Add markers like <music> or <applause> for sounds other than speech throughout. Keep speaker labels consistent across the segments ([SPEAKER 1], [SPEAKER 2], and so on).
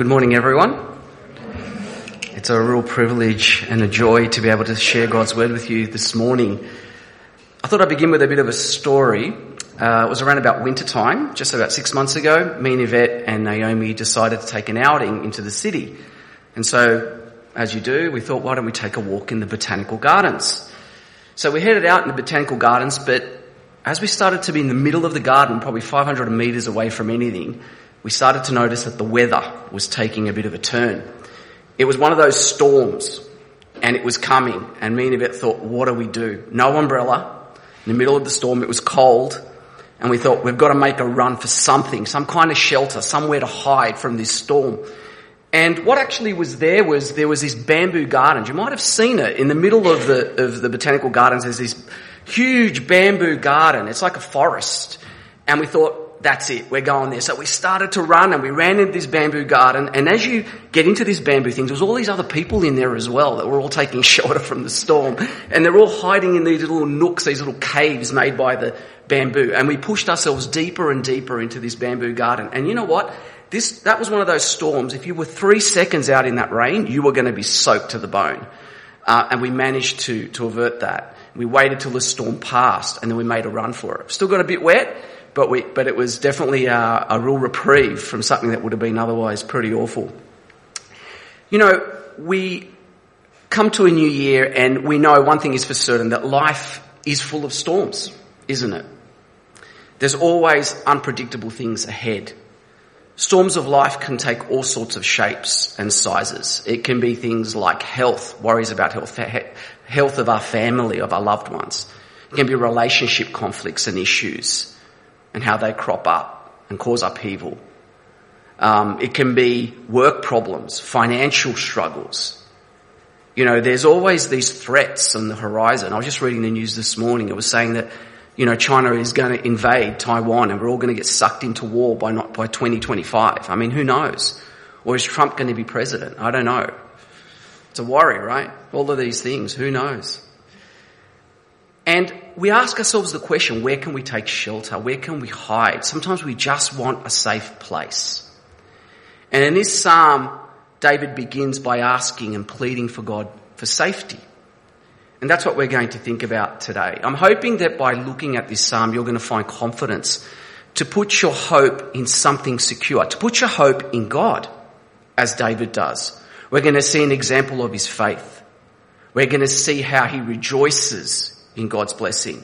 [SPEAKER 1] Good morning, everyone. It's a real privilege and a joy to be able to share God's word with you this morning. I thought I'd begin with a bit of a story. Uh, it was around about winter time, just about six months ago. Me and Yvette and Naomi decided to take an outing into the city. And so, as you do, we thought, why don't we take a walk in the botanical gardens? So we headed out in the botanical gardens, but as we started to be in the middle of the garden, probably 500 metres away from anything, we started to notice that the weather was taking a bit of a turn. It was one of those storms and it was coming and me and Yvette thought, what do we do? No umbrella. In the middle of the storm, it was cold and we thought we've got to make a run for something, some kind of shelter, somewhere to hide from this storm. And what actually was there was there was this bamboo garden. You might have seen it in the middle of the of the botanical gardens. There's this huge bamboo garden. It's like a forest. And we thought, that's it, we're going there. So we started to run and we ran into this bamboo garden. And as you get into this bamboo thing, there's all these other people in there as well that were all taking <laughs> shelter from the storm. And they're all hiding in these little nooks, these little caves made by the bamboo. And we pushed ourselves deeper and deeper into this bamboo garden. And you know what? This, that was one of those storms. If you were three seconds out in that rain, you were going to be soaked to the bone. Uh, and we managed to, to avert that. We waited till the storm passed and then we made a run for it. Still got a bit wet, but we, but it was definitely a, a real reprieve from something that would have been otherwise pretty awful. You know, we come to a new year and we know one thing is for certain that life is full of storms, isn't it? There's always unpredictable things ahead. Storms of life can take all sorts of shapes and sizes. It can be things like health, worries about health, health of our family, of our loved ones. It can be relationship conflicts and issues and how they crop up and cause upheaval. Um, it can be work problems, financial struggles. You know, there's always these threats on the horizon. I was just reading the news this morning. It was saying that, you know, China is going to invade Taiwan and we're all going to get sucked into war by not by 2025. I mean, who knows? Or is Trump going to be president? I don't know. It's a worry, right? All of these things. Who knows? And we ask ourselves the question, where can we take shelter? Where can we hide? Sometimes we just want a safe place. And in this psalm, David begins by asking and pleading for God for safety. And that's what we're going to think about today. I'm hoping that by looking at this psalm, you're going to find confidence to put your hope in something secure, to put your hope in God, as David does. We're going to see an example of his faith. We're going to see how he rejoices in God's blessing.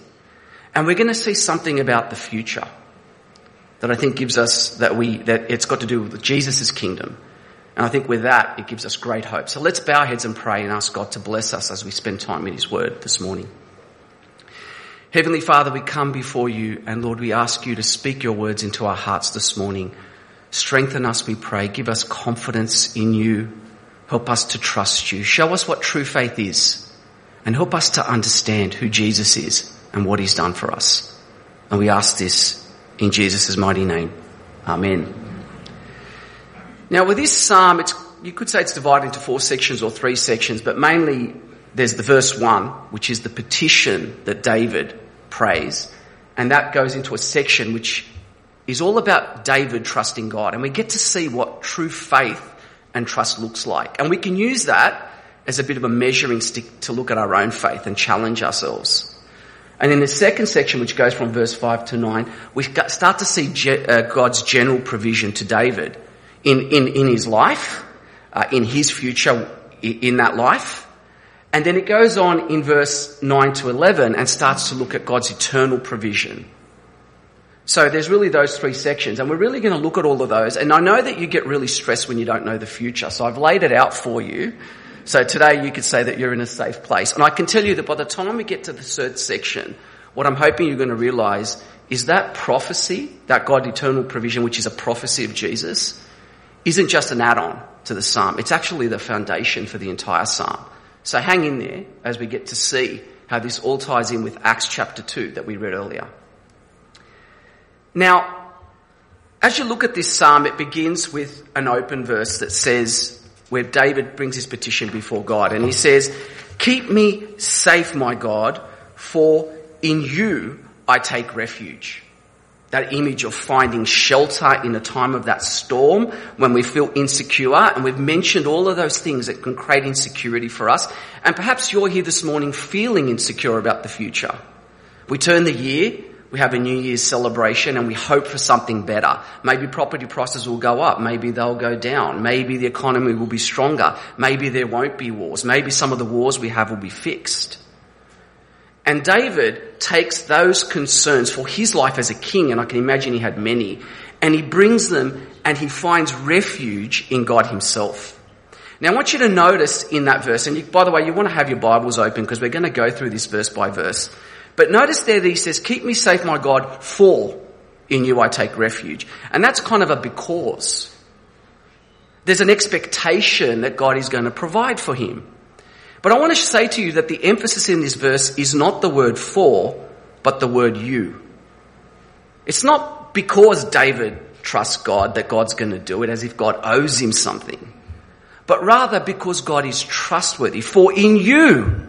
[SPEAKER 1] And we're going to see something about the future that I think gives us that we, that it's got to do with Jesus' kingdom. And I think with that, it gives us great hope. So let's bow our heads and pray and ask God to bless us as we spend time in His Word this morning. Heavenly Father, we come before you and Lord, we ask you to speak your words into our hearts this morning. Strengthen us, we pray. Give us confidence in you. Help us to trust you. Show us what true faith is and help us to understand who Jesus is and what he's done for us. And we ask this in Jesus' mighty name. Amen. Now with this psalm, it's, you could say it's divided into four sections or three sections, but mainly there's the verse one, which is the petition that David prays. And that goes into a section which is all about David trusting God. And we get to see what true faith and trust looks like. And we can use that as a bit of a measuring stick to look at our own faith and challenge ourselves. And in the second section, which goes from verse 5 to 9, we start to see uh, God's general provision to David in, in, in his life, uh, in his future in that life. And then it goes on in verse 9 to 11 and starts to look at God's eternal provision. So there's really those three sections and we're really going to look at all of those. And I know that you get really stressed when you don't know the future. So I've laid it out for you so today you could say that you're in a safe place. And I can tell you that by the time we get to the third section, what I'm hoping you're going to realize is that prophecy, that God eternal provision, which is a prophecy of Jesus, isn't just an add-on to the psalm. It's actually the foundation for the entire psalm. So hang in there as we get to see how this all ties in with Acts chapter 2 that we read earlier. Now, as you look at this psalm, it begins with an open verse that says, where David brings his petition before God and he says, keep me safe, my God, for in you I take refuge. that image of finding shelter in a time of that storm when we feel insecure. And we've mentioned all of those things that can create insecurity for us. And perhaps you're here this morning feeling insecure about the future. We turn the year, we have a New Year's celebration and we hope for something better. Maybe property prices will go up. Maybe they'll go down. Maybe the economy will be stronger. Maybe there won't be wars. Maybe some of the wars we have will be fixed. And David takes those concerns for his life as a king, and I can imagine he had many, and he brings them and he finds refuge in God himself. Now I want you to notice in that verse, and you, by the way, you want to have your Bibles open because we're going to go through this verse by verse. But notice there that he says, keep me safe, my God, for in you I take refuge. And that's kind of a because. There's an expectation that God is going to provide for him. But I want to say to you that the emphasis in this verse is not the word for, but the word you. It's not because David trusts God that God's going to do it as if God owes him something, but rather because God is trustworthy. For in you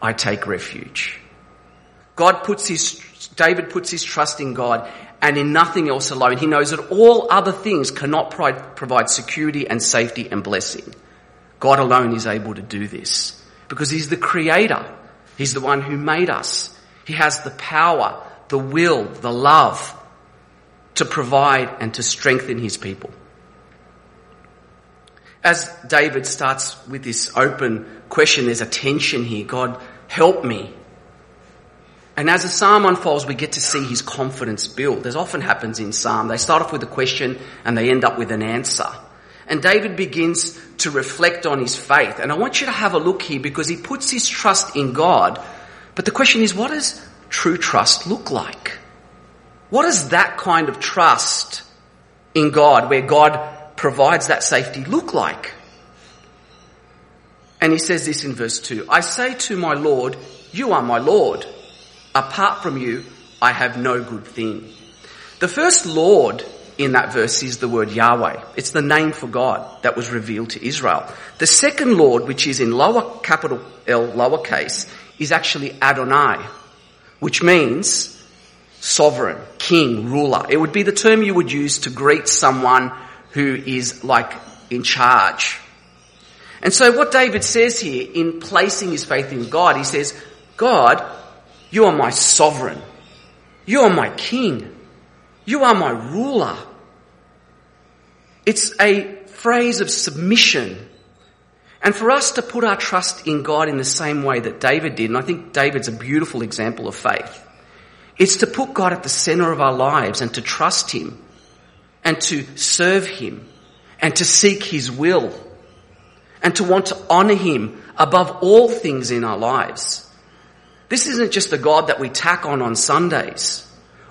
[SPEAKER 1] I take refuge. God puts his, David puts his trust in God and in nothing else alone. He knows that all other things cannot provide security and safety and blessing. God alone is able to do this because he's the creator. He's the one who made us. He has the power, the will, the love to provide and to strengthen his people. As David starts with this open question, there's a tension here. God, help me. And as the psalm unfolds, we get to see his confidence build. As often happens in psalm, they start off with a question and they end up with an answer. And David begins to reflect on his faith. And I want you to have a look here because he puts his trust in God. But the question is, what does true trust look like? What does that kind of trust in God, where God provides that safety, look like? And he says this in verse 2 I say to my Lord, You are my Lord. Apart from you, I have no good thing. The first Lord in that verse is the word Yahweh. It's the name for God that was revealed to Israel. The second Lord, which is in lower capital L lowercase, is actually Adonai, which means sovereign, king, ruler. It would be the term you would use to greet someone who is like in charge. And so what David says here in placing his faith in God, he says, God, you are my sovereign. You are my king. You are my ruler. It's a phrase of submission. And for us to put our trust in God in the same way that David did, and I think David's a beautiful example of faith, it's to put God at the center of our lives and to trust Him and to serve Him and to seek His will and to want to honor Him above all things in our lives. This isn't just a God that we tack on on Sundays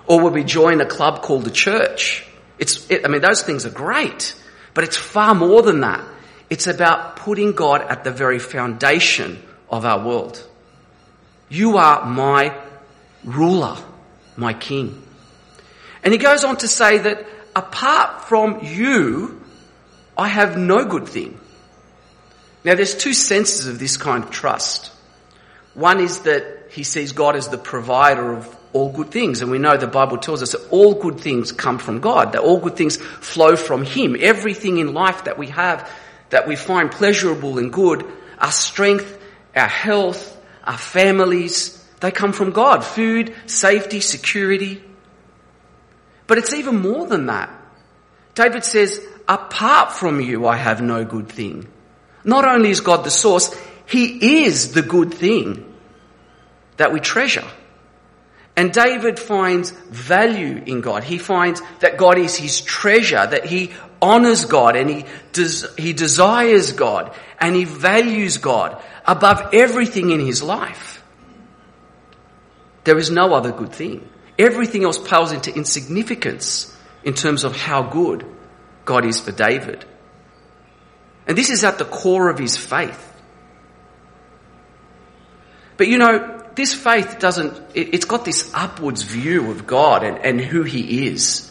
[SPEAKER 1] or where we join a club called the church. It's, it, I mean, those things are great, but it's far more than that. It's about putting God at the very foundation of our world. You are my ruler, my king. And he goes on to say that apart from you, I have no good thing. Now there's two senses of this kind of trust. One is that he sees God as the provider of all good things. And we know the Bible tells us that all good things come from God, that all good things flow from Him. Everything in life that we have, that we find pleasurable and good, our strength, our health, our families, they come from God. Food, safety, security. But it's even more than that. David says, apart from you, I have no good thing. Not only is God the source, He is the good thing that we treasure. And David finds value in God. He finds that God is his treasure, that he honors God and he, des- he desires God and he values God above everything in his life. There is no other good thing. Everything else pales into insignificance in terms of how good God is for David. And this is at the core of his faith. But you know, this faith doesn't, it, has got this upwards view of God and, and who He is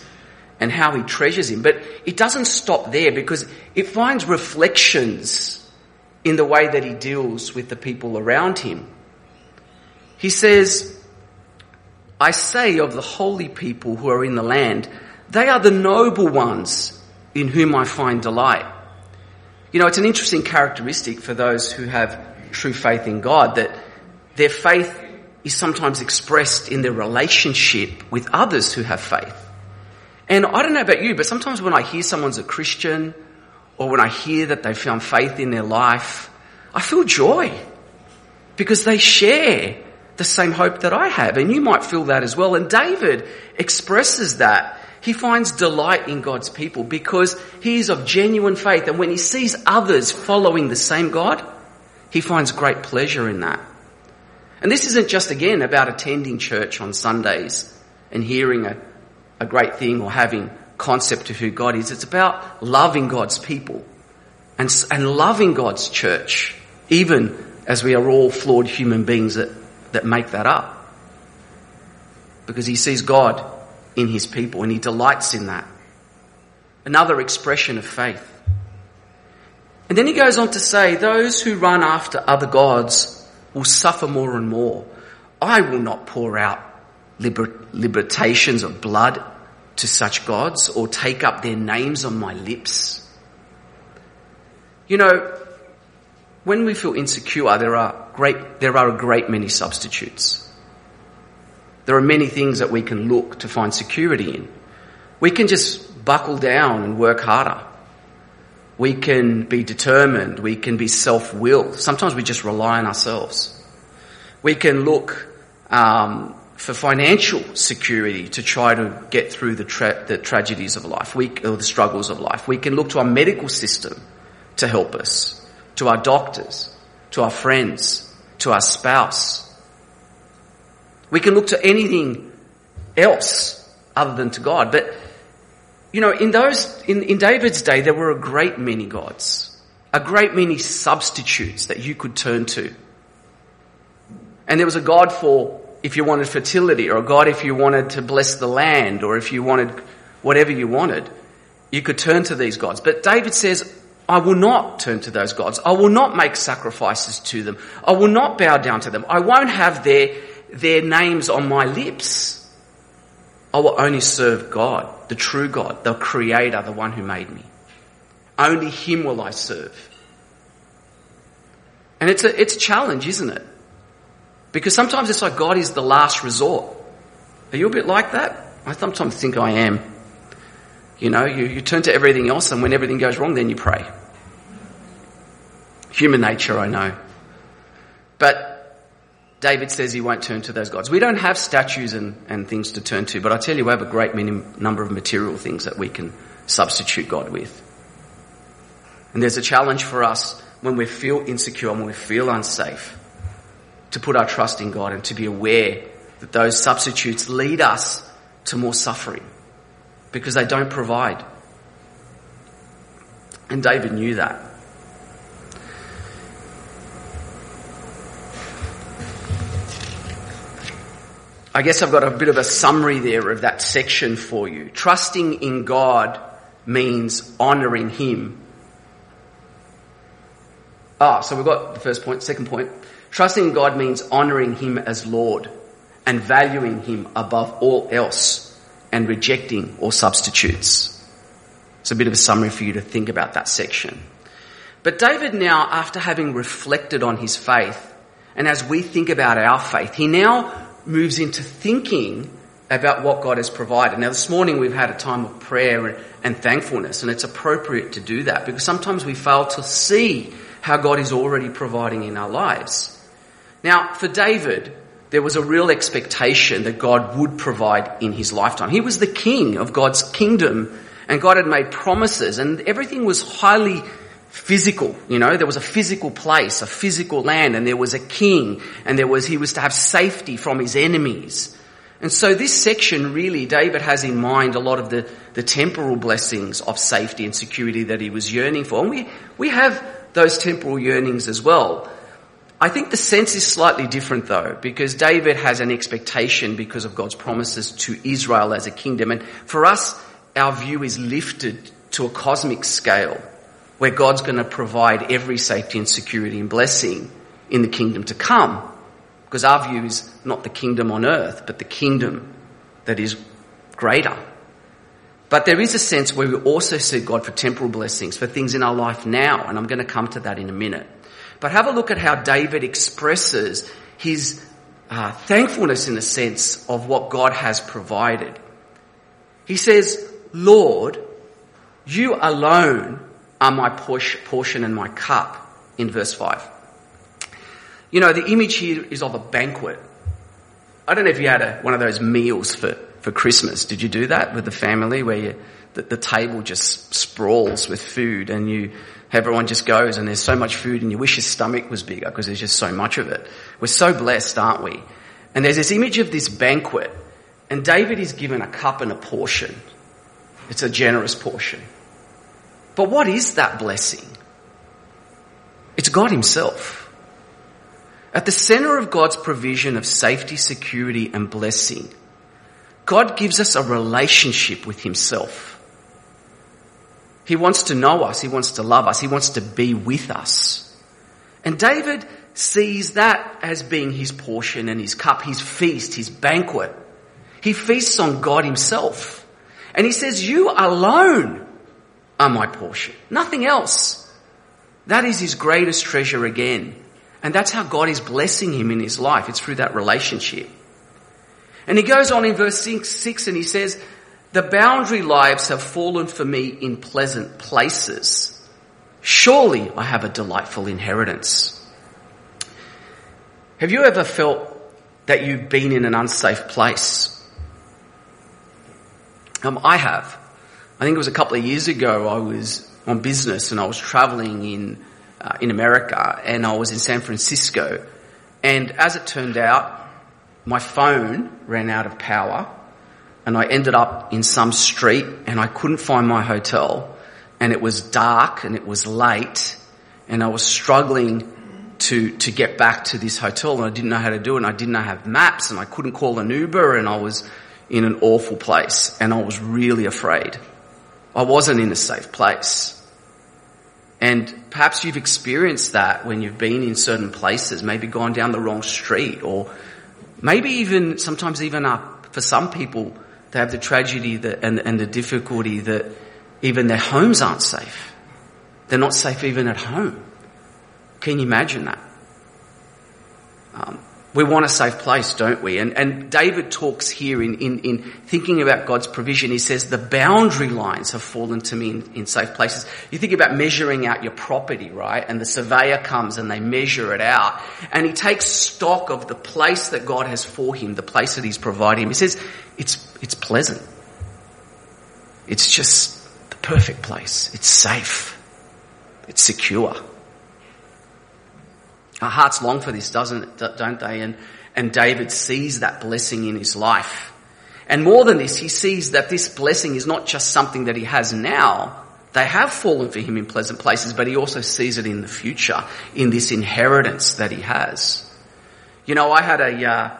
[SPEAKER 1] and how He treasures Him. But it doesn't stop there because it finds reflections in the way that He deals with the people around Him. He says, I say of the holy people who are in the land, they are the noble ones in whom I find delight. You know, it's an interesting characteristic for those who have true faith in God that their faith is sometimes expressed in their relationship with others who have faith. And I don't know about you, but sometimes when I hear someone's a Christian or when I hear that they found faith in their life, I feel joy because they share the same hope that I have. And you might feel that as well. And David expresses that. He finds delight in God's people because he is of genuine faith. And when he sees others following the same God, he finds great pleasure in that. And this isn't just again about attending church on Sundays and hearing a, a great thing or having concept of who God is. It's about loving God's people and, and loving God's church, even as we are all flawed human beings that, that make that up. Because he sees God in his people and he delights in that. Another expression of faith. And then he goes on to say, those who run after other gods will suffer more and more. I will not pour out liber- liberations of blood to such gods or take up their names on my lips. You know, when we feel insecure, there are great, there are a great many substitutes. There are many things that we can look to find security in. We can just buckle down and work harder. We can be determined. We can be self-willed. Sometimes we just rely on ourselves. We can look um, for financial security to try to get through the, tra- the tragedies of life, we, or the struggles of life. We can look to our medical system to help us, to our doctors, to our friends, to our spouse. We can look to anything else other than to God. But you know, in those, in, in David's day, there were a great many gods, a great many substitutes that you could turn to. And there was a God for if you wanted fertility, or a God if you wanted to bless the land, or if you wanted whatever you wanted. You could turn to these gods. But David says, I will not turn to those gods. I will not make sacrifices to them. I will not bow down to them. I won't have their, their names on my lips. I will only serve God, the true God, the creator, the one who made me. Only him will I serve. And it's a, it's a challenge, isn't it? Because sometimes it's like God is the last resort. Are you a bit like that? I sometimes think I am. You know, you, you turn to everything else and when everything goes wrong, then you pray. Human nature, I know. But David says he won't turn to those gods. We don't have statues and, and things to turn to, but I tell you, we have a great many, number of material things that we can substitute God with. And there's a challenge for us when we feel insecure, and when we feel unsafe, to put our trust in God and to be aware that those substitutes lead us to more suffering because they don't provide. And David knew that. I guess I've got a bit of a summary there of that section for you. Trusting in God means honouring Him. Ah, so we've got the first point. Second point. Trusting in God means honouring Him as Lord and valuing Him above all else and rejecting all substitutes. It's a bit of a summary for you to think about that section. But David now, after having reflected on his faith, and as we think about our faith, he now moves into thinking about what God has provided. Now, this morning we've had a time of prayer and thankfulness, and it's appropriate to do that because sometimes we fail to see how God is already providing in our lives. Now, for David, there was a real expectation that God would provide in his lifetime. He was the king of God's kingdom, and God had made promises, and everything was highly physical, you know, there was a physical place, a physical land, and there was a king, and there was, he was to have safety from his enemies. And so this section really, David has in mind a lot of the, the temporal blessings of safety and security that he was yearning for. And we, we have those temporal yearnings as well. I think the sense is slightly different though, because David has an expectation because of God's promises to Israel as a kingdom. And for us, our view is lifted to a cosmic scale where God's going to provide every safety and security and blessing in the kingdom to come. Because our view is not the kingdom on earth, but the kingdom that is greater. But there is a sense where we also see God for temporal blessings, for things in our life now, and I'm going to come to that in a minute. But have a look at how David expresses his uh, thankfulness in the sense of what God has provided. He says, Lord, you alone are my portion and my cup, in verse 5. You know, the image here is of a banquet. I don't know if you had a, one of those meals for, for Christmas. Did you do that with the family where you, the, the table just sprawls with food and you, everyone just goes and there's so much food and you wish your stomach was bigger because there's just so much of it. We're so blessed, aren't we? And there's this image of this banquet and David is given a cup and a portion. It's a generous portion. But what is that blessing? It's God himself. At the center of God's provision of safety, security, and blessing, God gives us a relationship with Himself. He wants to know us. He wants to love us. He wants to be with us. And David sees that as being his portion and his cup, his feast, his banquet. He feasts on God Himself. And he says, you alone are my portion. Nothing else. That is his greatest treasure again. And that's how God is blessing him in his life. It's through that relationship. And he goes on in verse 6 and he says, the boundary lives have fallen for me in pleasant places. Surely I have a delightful inheritance. Have you ever felt that you've been in an unsafe place? Um, I have. I think it was a couple of years ago I was on business and I was traveling in uh, in America, and I was in San Francisco. And as it turned out, my phone ran out of power, and I ended up in some street, and I couldn't find my hotel, and it was dark, and it was late, and I was struggling to to get back to this hotel, and I didn't know how to do it, and I didn't have maps, and I couldn't call an Uber, and I was in an awful place, and I was really afraid. I wasn't in a safe place. And perhaps you've experienced that when you've been in certain places, maybe gone down the wrong street or maybe even, sometimes even up for some people, they have the tragedy that, and, and the difficulty that even their homes aren't safe. They're not safe even at home. Can you imagine that? Um, we want a safe place, don't we? And, and David talks here in, in, in thinking about God's provision. He says, the boundary lines have fallen to me in, in safe places. You think about measuring out your property, right? And the surveyor comes and they measure it out. And he takes stock of the place that God has for him, the place that he's providing him. He says, it's, it's pleasant. It's just the perfect place. It's safe. It's secure. Our hearts long for this, doesn't don't they? And, and David sees that blessing in his life. And more than this, he sees that this blessing is not just something that he has now. They have fallen for him in pleasant places, but he also sees it in the future, in this inheritance that he has. You know, I had a, uh,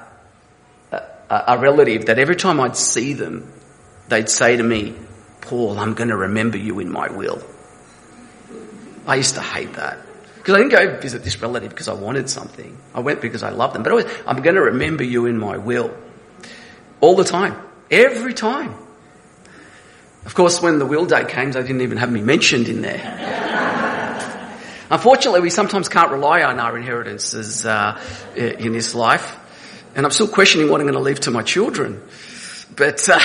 [SPEAKER 1] a, a relative that every time I'd see them, they'd say to me, Paul, I'm going to remember you in my will. I used to hate that. Because I didn't go visit this relative because I wanted something. I went because I loved them. But always, I'm going to remember you in my will. All the time. Every time. Of course, when the will date came, they didn't even have me mentioned in there. <laughs> Unfortunately, we sometimes can't rely on our inheritances uh, in this life. And I'm still questioning what I'm going to leave to my children. But, uh,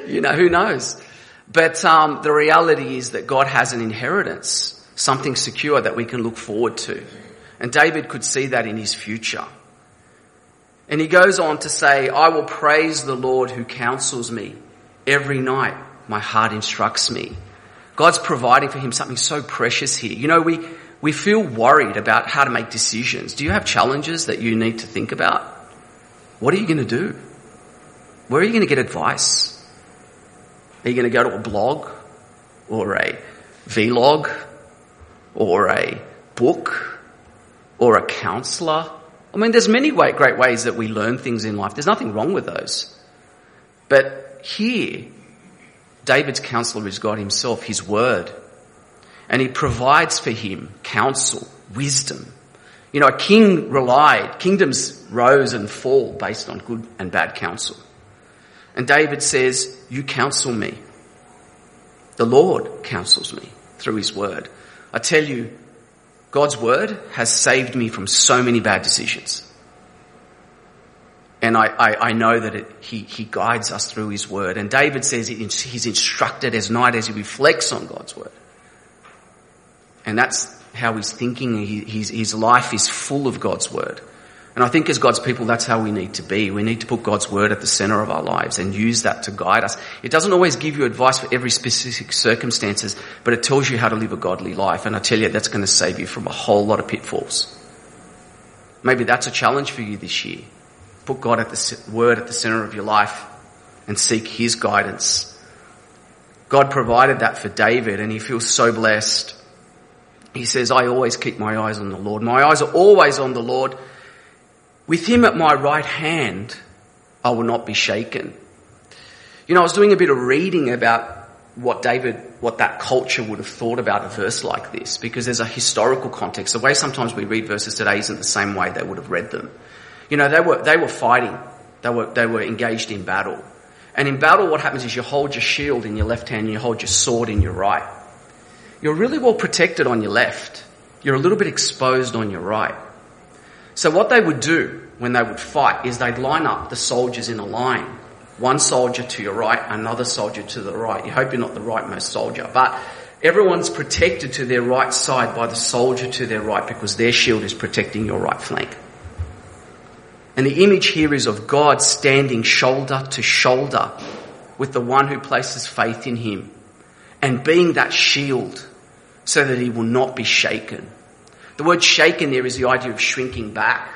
[SPEAKER 1] <laughs> you know, who knows? But um, the reality is that God has an inheritance something secure that we can look forward to. And David could see that in his future. And he goes on to say, I will praise the Lord who counsels me. Every night my heart instructs me. God's providing for him something so precious here. You know, we, we feel worried about how to make decisions. Do you have challenges that you need to think about? What are you going to do? Where are you going to get advice? Are you going to go to a blog or a vlog or a book or a counselor. I mean, there's many great ways that we learn things in life. There's nothing wrong with those. But here, David's counselor is God himself, his word. And he provides for him counsel, wisdom. You know, a king relied, kingdoms rose and fall based on good and bad counsel. And David says, you counsel me. The Lord counsels me through his word. I tell you, God's word has saved me from so many bad decisions. And I, I, I know that it, he, he guides us through his word. And David says he's instructed as night as he reflects on God's word. And that's how he's thinking. His, his life is full of God's word. And I think as God's people, that's how we need to be. We need to put God's word at the center of our lives and use that to guide us. It doesn't always give you advice for every specific circumstances, but it tells you how to live a godly life. And I tell you, that's going to save you from a whole lot of pitfalls. Maybe that's a challenge for you this year. Put God at the word at the center of your life and seek his guidance. God provided that for David and he feels so blessed. He says, I always keep my eyes on the Lord. My eyes are always on the Lord. With him at my right hand, I will not be shaken. You know, I was doing a bit of reading about what David, what that culture would have thought about a verse like this, because there's a historical context. The way sometimes we read verses today isn't the same way they would have read them. You know, they were, they were fighting. They were, they were engaged in battle. And in battle, what happens is you hold your shield in your left hand and you hold your sword in your right. You're really well protected on your left. You're a little bit exposed on your right. So what they would do when they would fight is they'd line up the soldiers in a line. One soldier to your right, another soldier to the right. You hope you're not the rightmost soldier, but everyone's protected to their right side by the soldier to their right because their shield is protecting your right flank. And the image here is of God standing shoulder to shoulder with the one who places faith in him and being that shield so that he will not be shaken. The word shaken there is the idea of shrinking back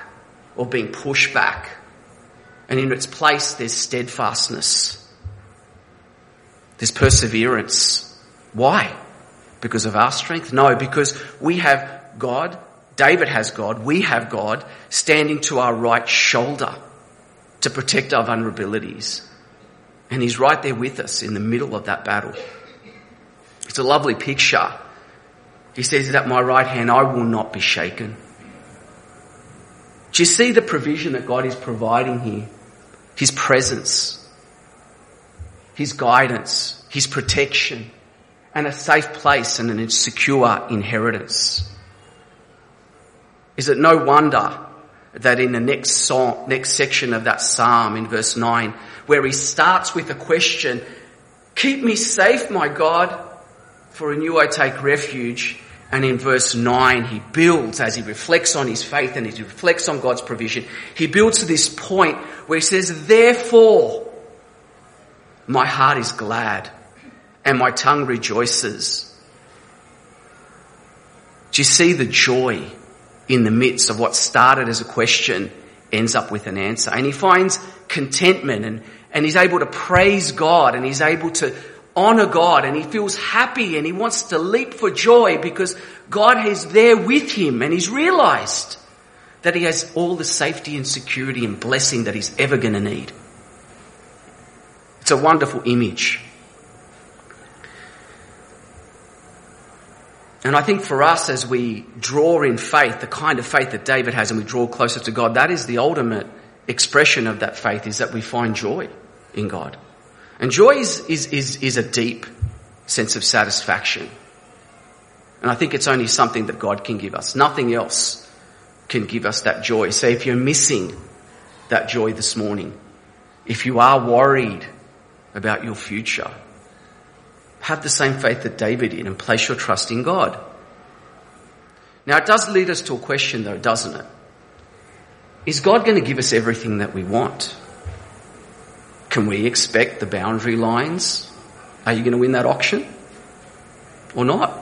[SPEAKER 1] or being pushed back. And in its place, there's steadfastness. There's perseverance. Why? Because of our strength? No, because we have God, David has God, we have God standing to our right shoulder to protect our vulnerabilities. And he's right there with us in the middle of that battle. It's a lovely picture he says, that at my right hand, I will not be shaken. Do you see the provision that God is providing here? His presence, His guidance, His protection, and a safe place and a secure inheritance. Is it no wonder that in the next song, next section of that psalm in verse 9, where he starts with a question, keep me safe, my God, for in you I take refuge. And in verse 9, he builds as he reflects on his faith and he reflects on God's provision. He builds to this point where he says, therefore, my heart is glad and my tongue rejoices. Do you see the joy in the midst of what started as a question ends up with an answer? And he finds contentment and, and he's able to praise God and he's able to honor God and he feels happy and he wants to leap for joy because God is there with him and he's realized that he has all the safety and security and blessing that he's ever going to need. It's a wonderful image. And I think for us as we draw in faith, the kind of faith that David has and we draw closer to God, that is the ultimate expression of that faith is that we find joy in God. And joy is, is, is, is a deep sense of satisfaction. And I think it's only something that God can give us. Nothing else can give us that joy. So if you're missing that joy this morning, if you are worried about your future, have the same faith that David did and place your trust in God. Now it does lead us to a question though, doesn't it? Is God going to give us everything that we want? Can we expect the boundary lines? Are you going to win that auction? Or not?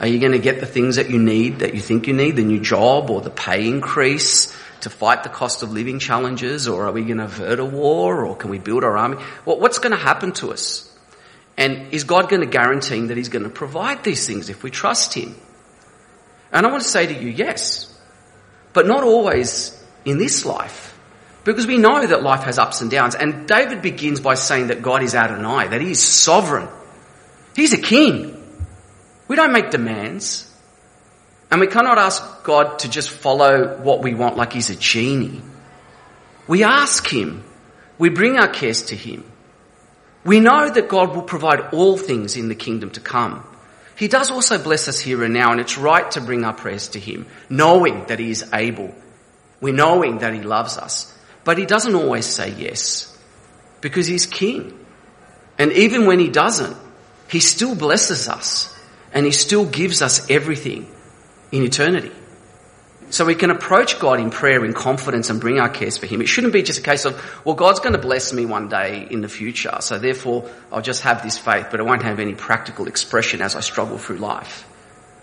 [SPEAKER 1] Are you going to get the things that you need, that you think you need, the new job or the pay increase to fight the cost of living challenges? Or are we going to avert a war or can we build our army? Well, what's going to happen to us? And is God going to guarantee that He's going to provide these things if we trust Him? And I want to say to you, yes. But not always in this life. Because we know that life has ups and downs. And David begins by saying that God is Adonai, that he is sovereign. He's a king. We don't make demands. And we cannot ask God to just follow what we want like he's a genie. We ask him. We bring our cares to him. We know that God will provide all things in the kingdom to come. He does also bless us here and now, and it's right to bring our prayers to Him, knowing that He is able. We're knowing that He loves us. But He doesn't always say yes, because He's King. And even when He doesn't, He still blesses us, and He still gives us everything in eternity. So we can approach God in prayer in confidence and bring our cares for Him. It shouldn't be just a case of, well, God's going to bless me one day in the future, so therefore I'll just have this faith, but I won't have any practical expression as I struggle through life.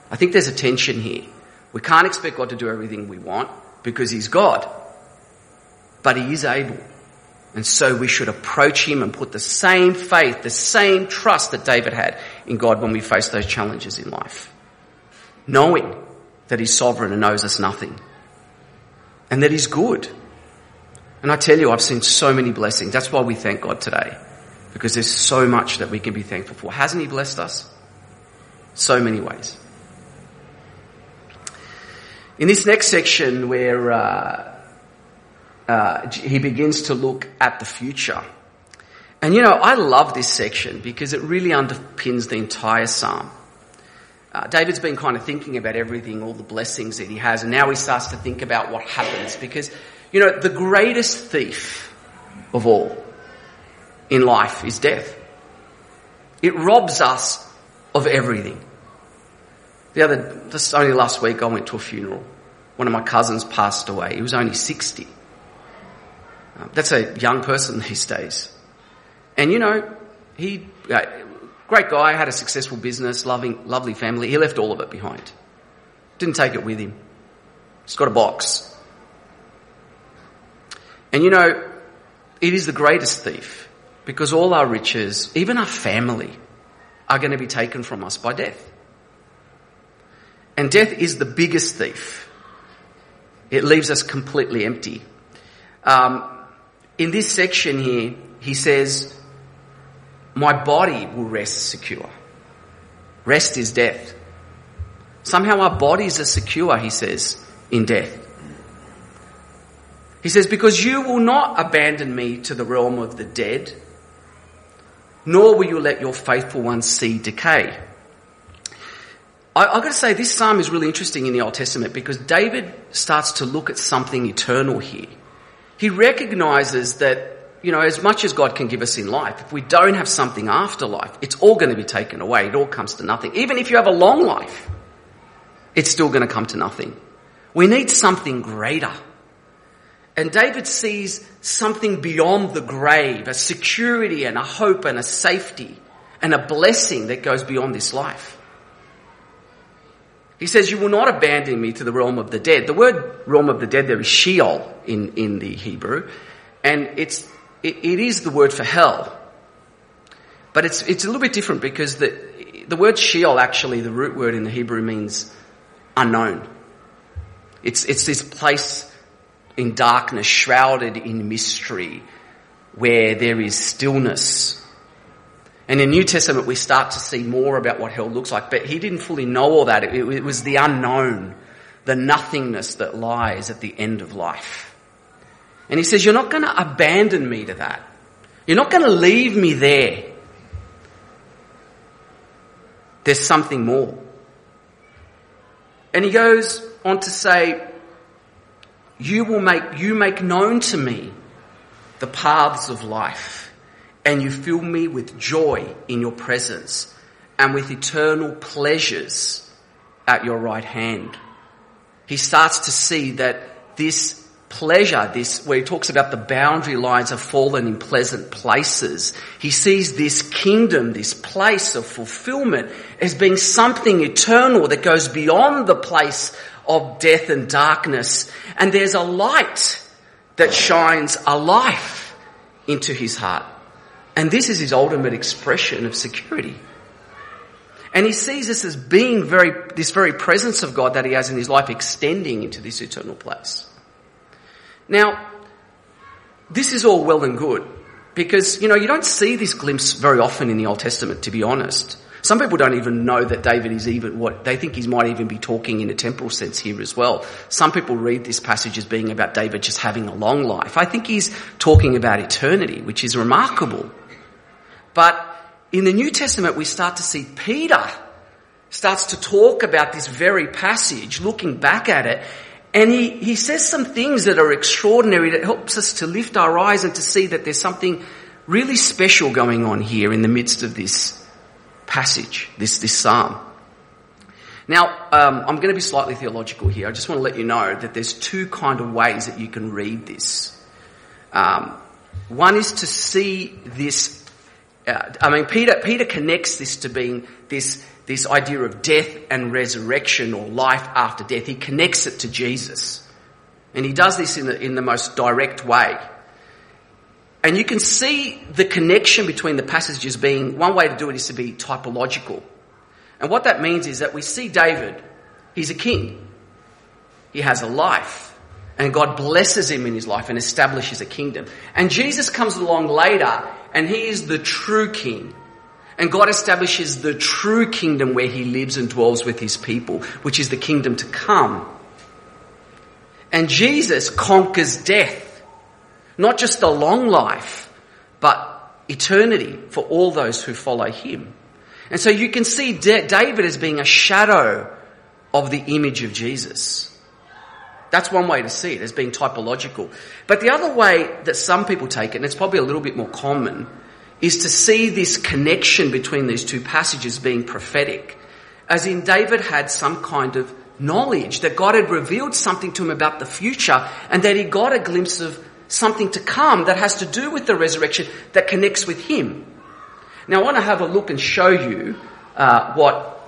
[SPEAKER 1] I think there's a tension here. We can't expect God to do everything we want because He's God, but He is able. And so we should approach Him and put the same faith, the same trust that David had in God when we face those challenges in life. Knowing that He's sovereign and knows us nothing. And that He's good. And I tell you, I've seen so many blessings. That's why we thank God today. Because there's so much that we can be thankful for. Hasn't He blessed us? So many ways. In this next section where uh, uh, he begins to look at the future. And you know, I love this section because it really underpins the entire psalm. Uh, David's been kind of thinking about everything, all the blessings that he has, and now he starts to think about what happens because, you know, the greatest thief of all in life is death. It robs us of everything. The other, just only last week I went to a funeral. One of my cousins passed away. He was only 60. Um, that's a young person <laughs> these days. And you know, he, uh, Great guy, had a successful business, loving, lovely family. He left all of it behind. Didn't take it with him. He's got a box. And you know, it is the greatest thief because all our riches, even our family, are going to be taken from us by death. And death is the biggest thief. It leaves us completely empty. Um, in this section here, he says, my body will rest secure. Rest is death. Somehow our bodies are secure, he says, in death. He says, because you will not abandon me to the realm of the dead, nor will you let your faithful ones see decay. I, have got to say, this psalm is really interesting in the Old Testament because David starts to look at something eternal here. He recognizes that you know, as much as God can give us in life, if we don't have something after life, it's all going to be taken away. It all comes to nothing. Even if you have a long life, it's still going to come to nothing. We need something greater. And David sees something beyond the grave, a security and a hope and a safety and a blessing that goes beyond this life. He says, you will not abandon me to the realm of the dead. The word realm of the dead there is Sheol in, in the Hebrew. And it's it, it is the word for hell. But it's, it's a little bit different because the, the word Sheol actually, the root word in the Hebrew means unknown. It's, it's this place in darkness, shrouded in mystery, where there is stillness. And in the New Testament, we start to see more about what hell looks like, but he didn't fully know all that. It, it was the unknown, the nothingness that lies at the end of life. And he says, You're not going to abandon me to that. You're not going to leave me there. There's something more. And he goes on to say, You will make, you make known to me the paths of life, and you fill me with joy in your presence and with eternal pleasures at your right hand. He starts to see that this pleasure, this, where he talks about the boundary lines have fallen in pleasant places. He sees this kingdom, this place of fulfillment as being something eternal that goes beyond the place of death and darkness. And there's a light that shines a life into his heart. And this is his ultimate expression of security. And he sees this as being very, this very presence of God that he has in his life extending into this eternal place. Now, this is all well and good because, you know, you don't see this glimpse very often in the Old Testament, to be honest. Some people don't even know that David is even what they think he might even be talking in a temporal sense here as well. Some people read this passage as being about David just having a long life. I think he's talking about eternity, which is remarkable. But in the New Testament, we start to see Peter starts to talk about this very passage, looking back at it, and he, he says some things that are extraordinary that helps us to lift our eyes and to see that there's something really special going on here in the midst of this passage, this, this psalm. Now, um, I'm going to be slightly theological here. I just want to let you know that there's two kind of ways that you can read this. Um, one is to see this. Uh, I mean, Peter Peter connects this to being this this idea of death and resurrection or life after death. He connects it to Jesus, and he does this in the in the most direct way. And you can see the connection between the passages being, one way to do it is to be typological. And what that means is that we see David, he's a king. He has a life. And God blesses him in his life and establishes a kingdom. And Jesus comes along later and he is the true king. And God establishes the true kingdom where he lives and dwells with his people, which is the kingdom to come. And Jesus conquers death. Not just a long life, but eternity for all those who follow him. And so you can see David as being a shadow of the image of Jesus. That's one way to see it, as being typological. But the other way that some people take it, and it's probably a little bit more common, is to see this connection between these two passages being prophetic. As in, David had some kind of knowledge that God had revealed something to him about the future and that he got a glimpse of something to come that has to do with the resurrection that connects with him. Now, I want to have a look and show you uh, what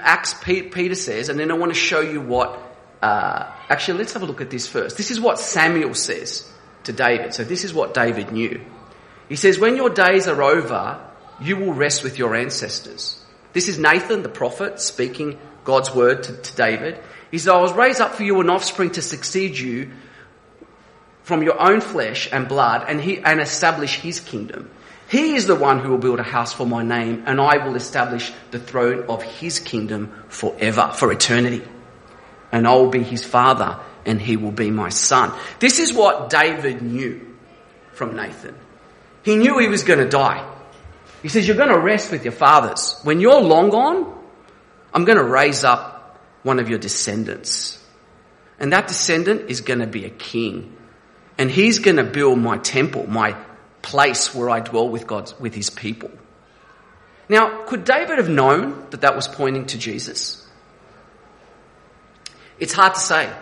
[SPEAKER 1] Acts Peter says, and then I want to show you what. Uh, actually, let's have a look at this first. This is what Samuel says to David. So, this is what David knew. He says, When your days are over, you will rest with your ancestors. This is Nathan, the prophet, speaking God's word to, to David. He says, I will raise up for you an offspring to succeed you from your own flesh and blood and, he, and establish his kingdom. He is the one who will build a house for my name and I will establish the throne of his kingdom forever, for eternity. And I will be his father and he will be my son. This is what David knew from Nathan. He knew he was going to die. He says, you're going to rest with your fathers. When you're long gone, I'm going to raise up one of your descendants. And that descendant is going to be a king and he's going to build my temple, my place where I dwell with God, with his people. Now, could David have known that that was pointing to Jesus? It's hard to say.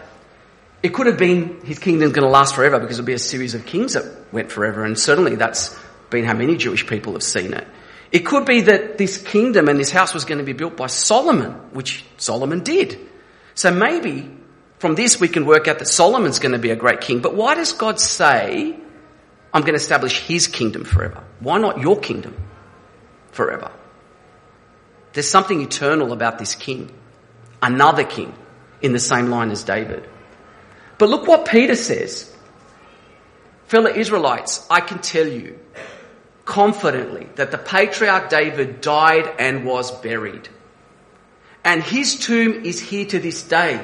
[SPEAKER 1] It could have been his kingdom's going to last forever because it'll be a series of kings that went forever, and certainly that's been how many Jewish people have seen it. It could be that this kingdom and this house was going to be built by Solomon, which Solomon did. So maybe from this, we can work out that Solomon's going to be a great king. But why does God say, I'm going to establish his kingdom forever? Why not your kingdom forever? There's something eternal about this king, another king in the same line as David. But look what Peter says. Fellow Israelites, I can tell you confidently that the patriarch David died and was buried. And his tomb is here to this day.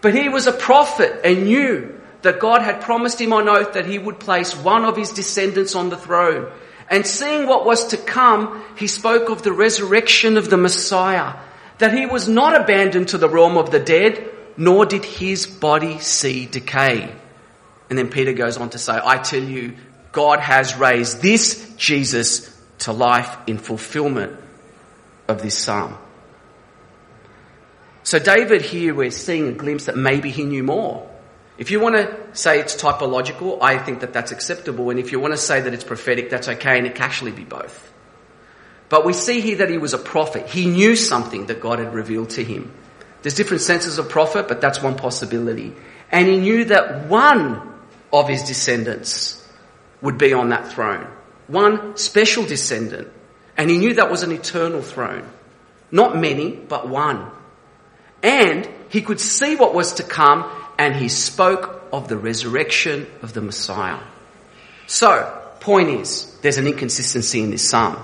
[SPEAKER 1] But he was a prophet and knew that God had promised him on oath that he would place one of his descendants on the throne. And seeing what was to come, he spoke of the resurrection of the Messiah, that he was not abandoned to the realm of the dead, nor did his body see decay. And then Peter goes on to say, I tell you, God has raised this Jesus to life in fulfillment of this psalm. So David here, we're seeing a glimpse that maybe he knew more. If you want to say it's typological, I think that that's acceptable. And if you want to say that it's prophetic, that's okay. And it can actually be both. But we see here that he was a prophet. He knew something that God had revealed to him. There's different senses of prophet, but that's one possibility. And he knew that one of his descendants would be on that throne. One special descendant. And he knew that was an eternal throne. Not many, but one and he could see what was to come and he spoke of the resurrection of the Messiah. So, point is, there's an inconsistency in this psalm.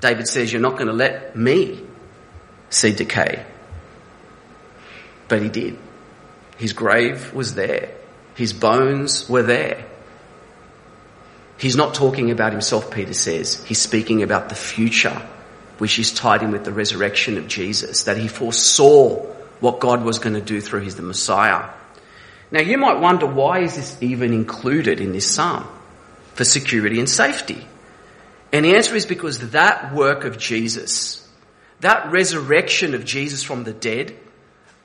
[SPEAKER 1] David says, You're not going to let me see decay. But he did. His grave was there. His bones were there. He's not talking about himself, Peter says. He's speaking about the future, which is tied in with the resurrection of Jesus, that he foresaw what God was going to do through his the Messiah. Now you might wonder why is this even included in this psalm? For security and safety. And the answer is because that work of Jesus, that resurrection of Jesus from the dead,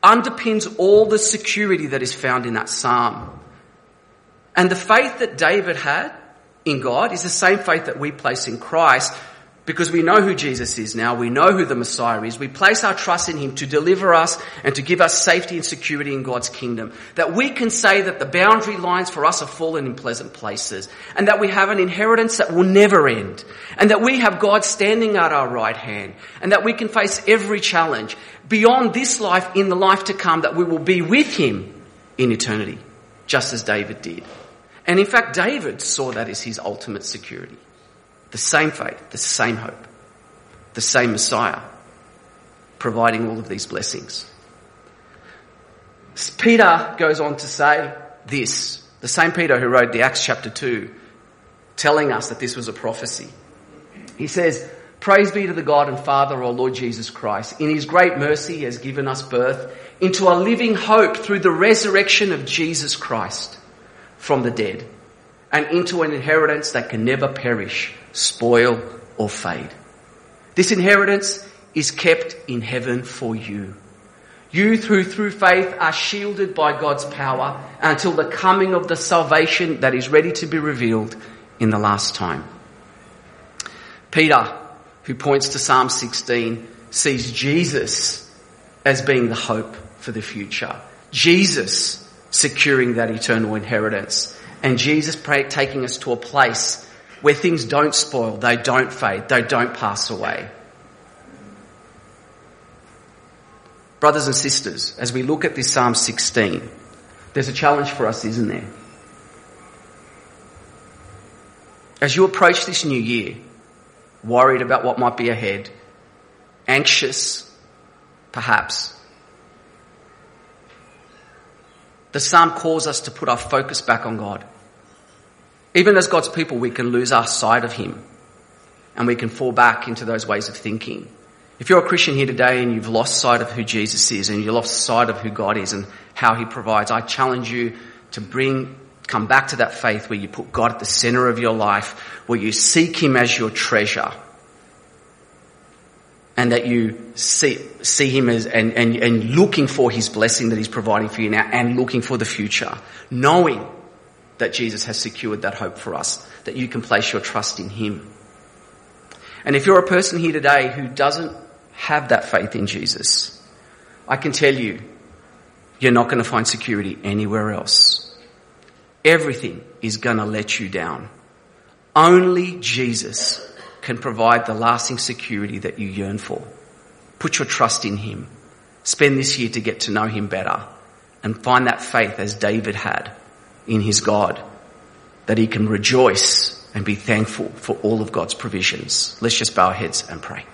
[SPEAKER 1] underpins all the security that is found in that psalm. And the faith that David had in God is the same faith that we place in Christ because we know who Jesus is now. We know who the Messiah is. We place our trust in Him to deliver us and to give us safety and security in God's kingdom. That we can say that the boundary lines for us are fallen in pleasant places and that we have an inheritance that will never end and that we have God standing at our right hand and that we can face every challenge beyond this life in the life to come that we will be with Him in eternity, just as David did. And in fact, David saw that as his ultimate security. The same faith, the same hope, the same Messiah, providing all of these blessings. Peter goes on to say this, the same Peter who wrote the Acts chapter 2, telling us that this was a prophecy. He says, Praise be to the God and Father, our Lord Jesus Christ. In his great mercy, he has given us birth into a living hope through the resurrection of Jesus Christ from the dead and into an inheritance that can never perish, spoil, or fade. This inheritance is kept in heaven for you. You through, through faith are shielded by God's power until the coming of the salvation that is ready to be revealed in the last time. Peter, who points to Psalm 16, sees Jesus as being the hope for the future. Jesus securing that eternal inheritance. And Jesus taking us to a place where things don't spoil, they don't fade, they don't pass away. Brothers and sisters, as we look at this Psalm 16, there's a challenge for us, isn't there? As you approach this new year, worried about what might be ahead, anxious, perhaps, the psalm calls us to put our focus back on God. Even as God's people, we can lose our sight of Him and we can fall back into those ways of thinking. If you're a Christian here today and you've lost sight of who Jesus is and you've lost sight of who God is and how He provides, I challenge you to bring, come back to that faith where you put God at the center of your life, where you seek Him as your treasure and that you see, see him as, and, and, and looking for his blessing that he's providing for you now and looking for the future, knowing that Jesus has secured that hope for us, that you can place your trust in Him. And if you're a person here today who doesn't have that faith in Jesus, I can tell you, you're not going to find security anywhere else. Everything is going to let you down. Only Jesus can provide the lasting security that you yearn for. Put your trust in Him. Spend this year to get to know Him better and find that faith as David had in his God, that he can rejoice and be thankful for all of God's provisions. Let's just bow our heads and pray.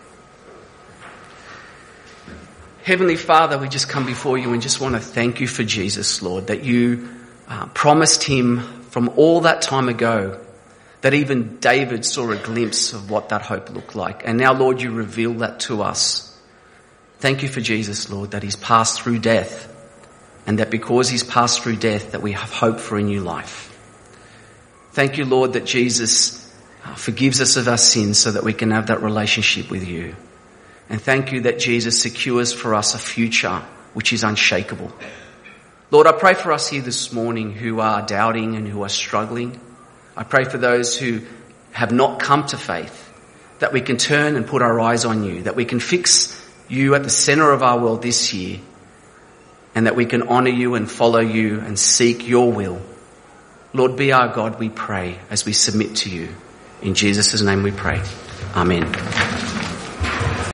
[SPEAKER 1] Heavenly Father, we just come before you and just want to thank you for Jesus, Lord, that you uh, promised him from all that time ago that even David saw a glimpse of what that hope looked like. And now, Lord, you reveal that to us. Thank you for Jesus, Lord, that he's passed through death and that because he's passed through death that we have hope for a new life. Thank you, Lord, that Jesus uh, forgives us of our sins so that we can have that relationship with you. And thank you that Jesus secures for us a future which is unshakable. Lord, I pray for us here this morning who are doubting and who are struggling. I pray for those who have not come to faith that we can turn and put our eyes on you, that we can fix you at the center of our world this year and that we can honour you and follow you and seek your will. Lord, be our God, we pray, as we submit to you. In Jesus' name we pray. Amen.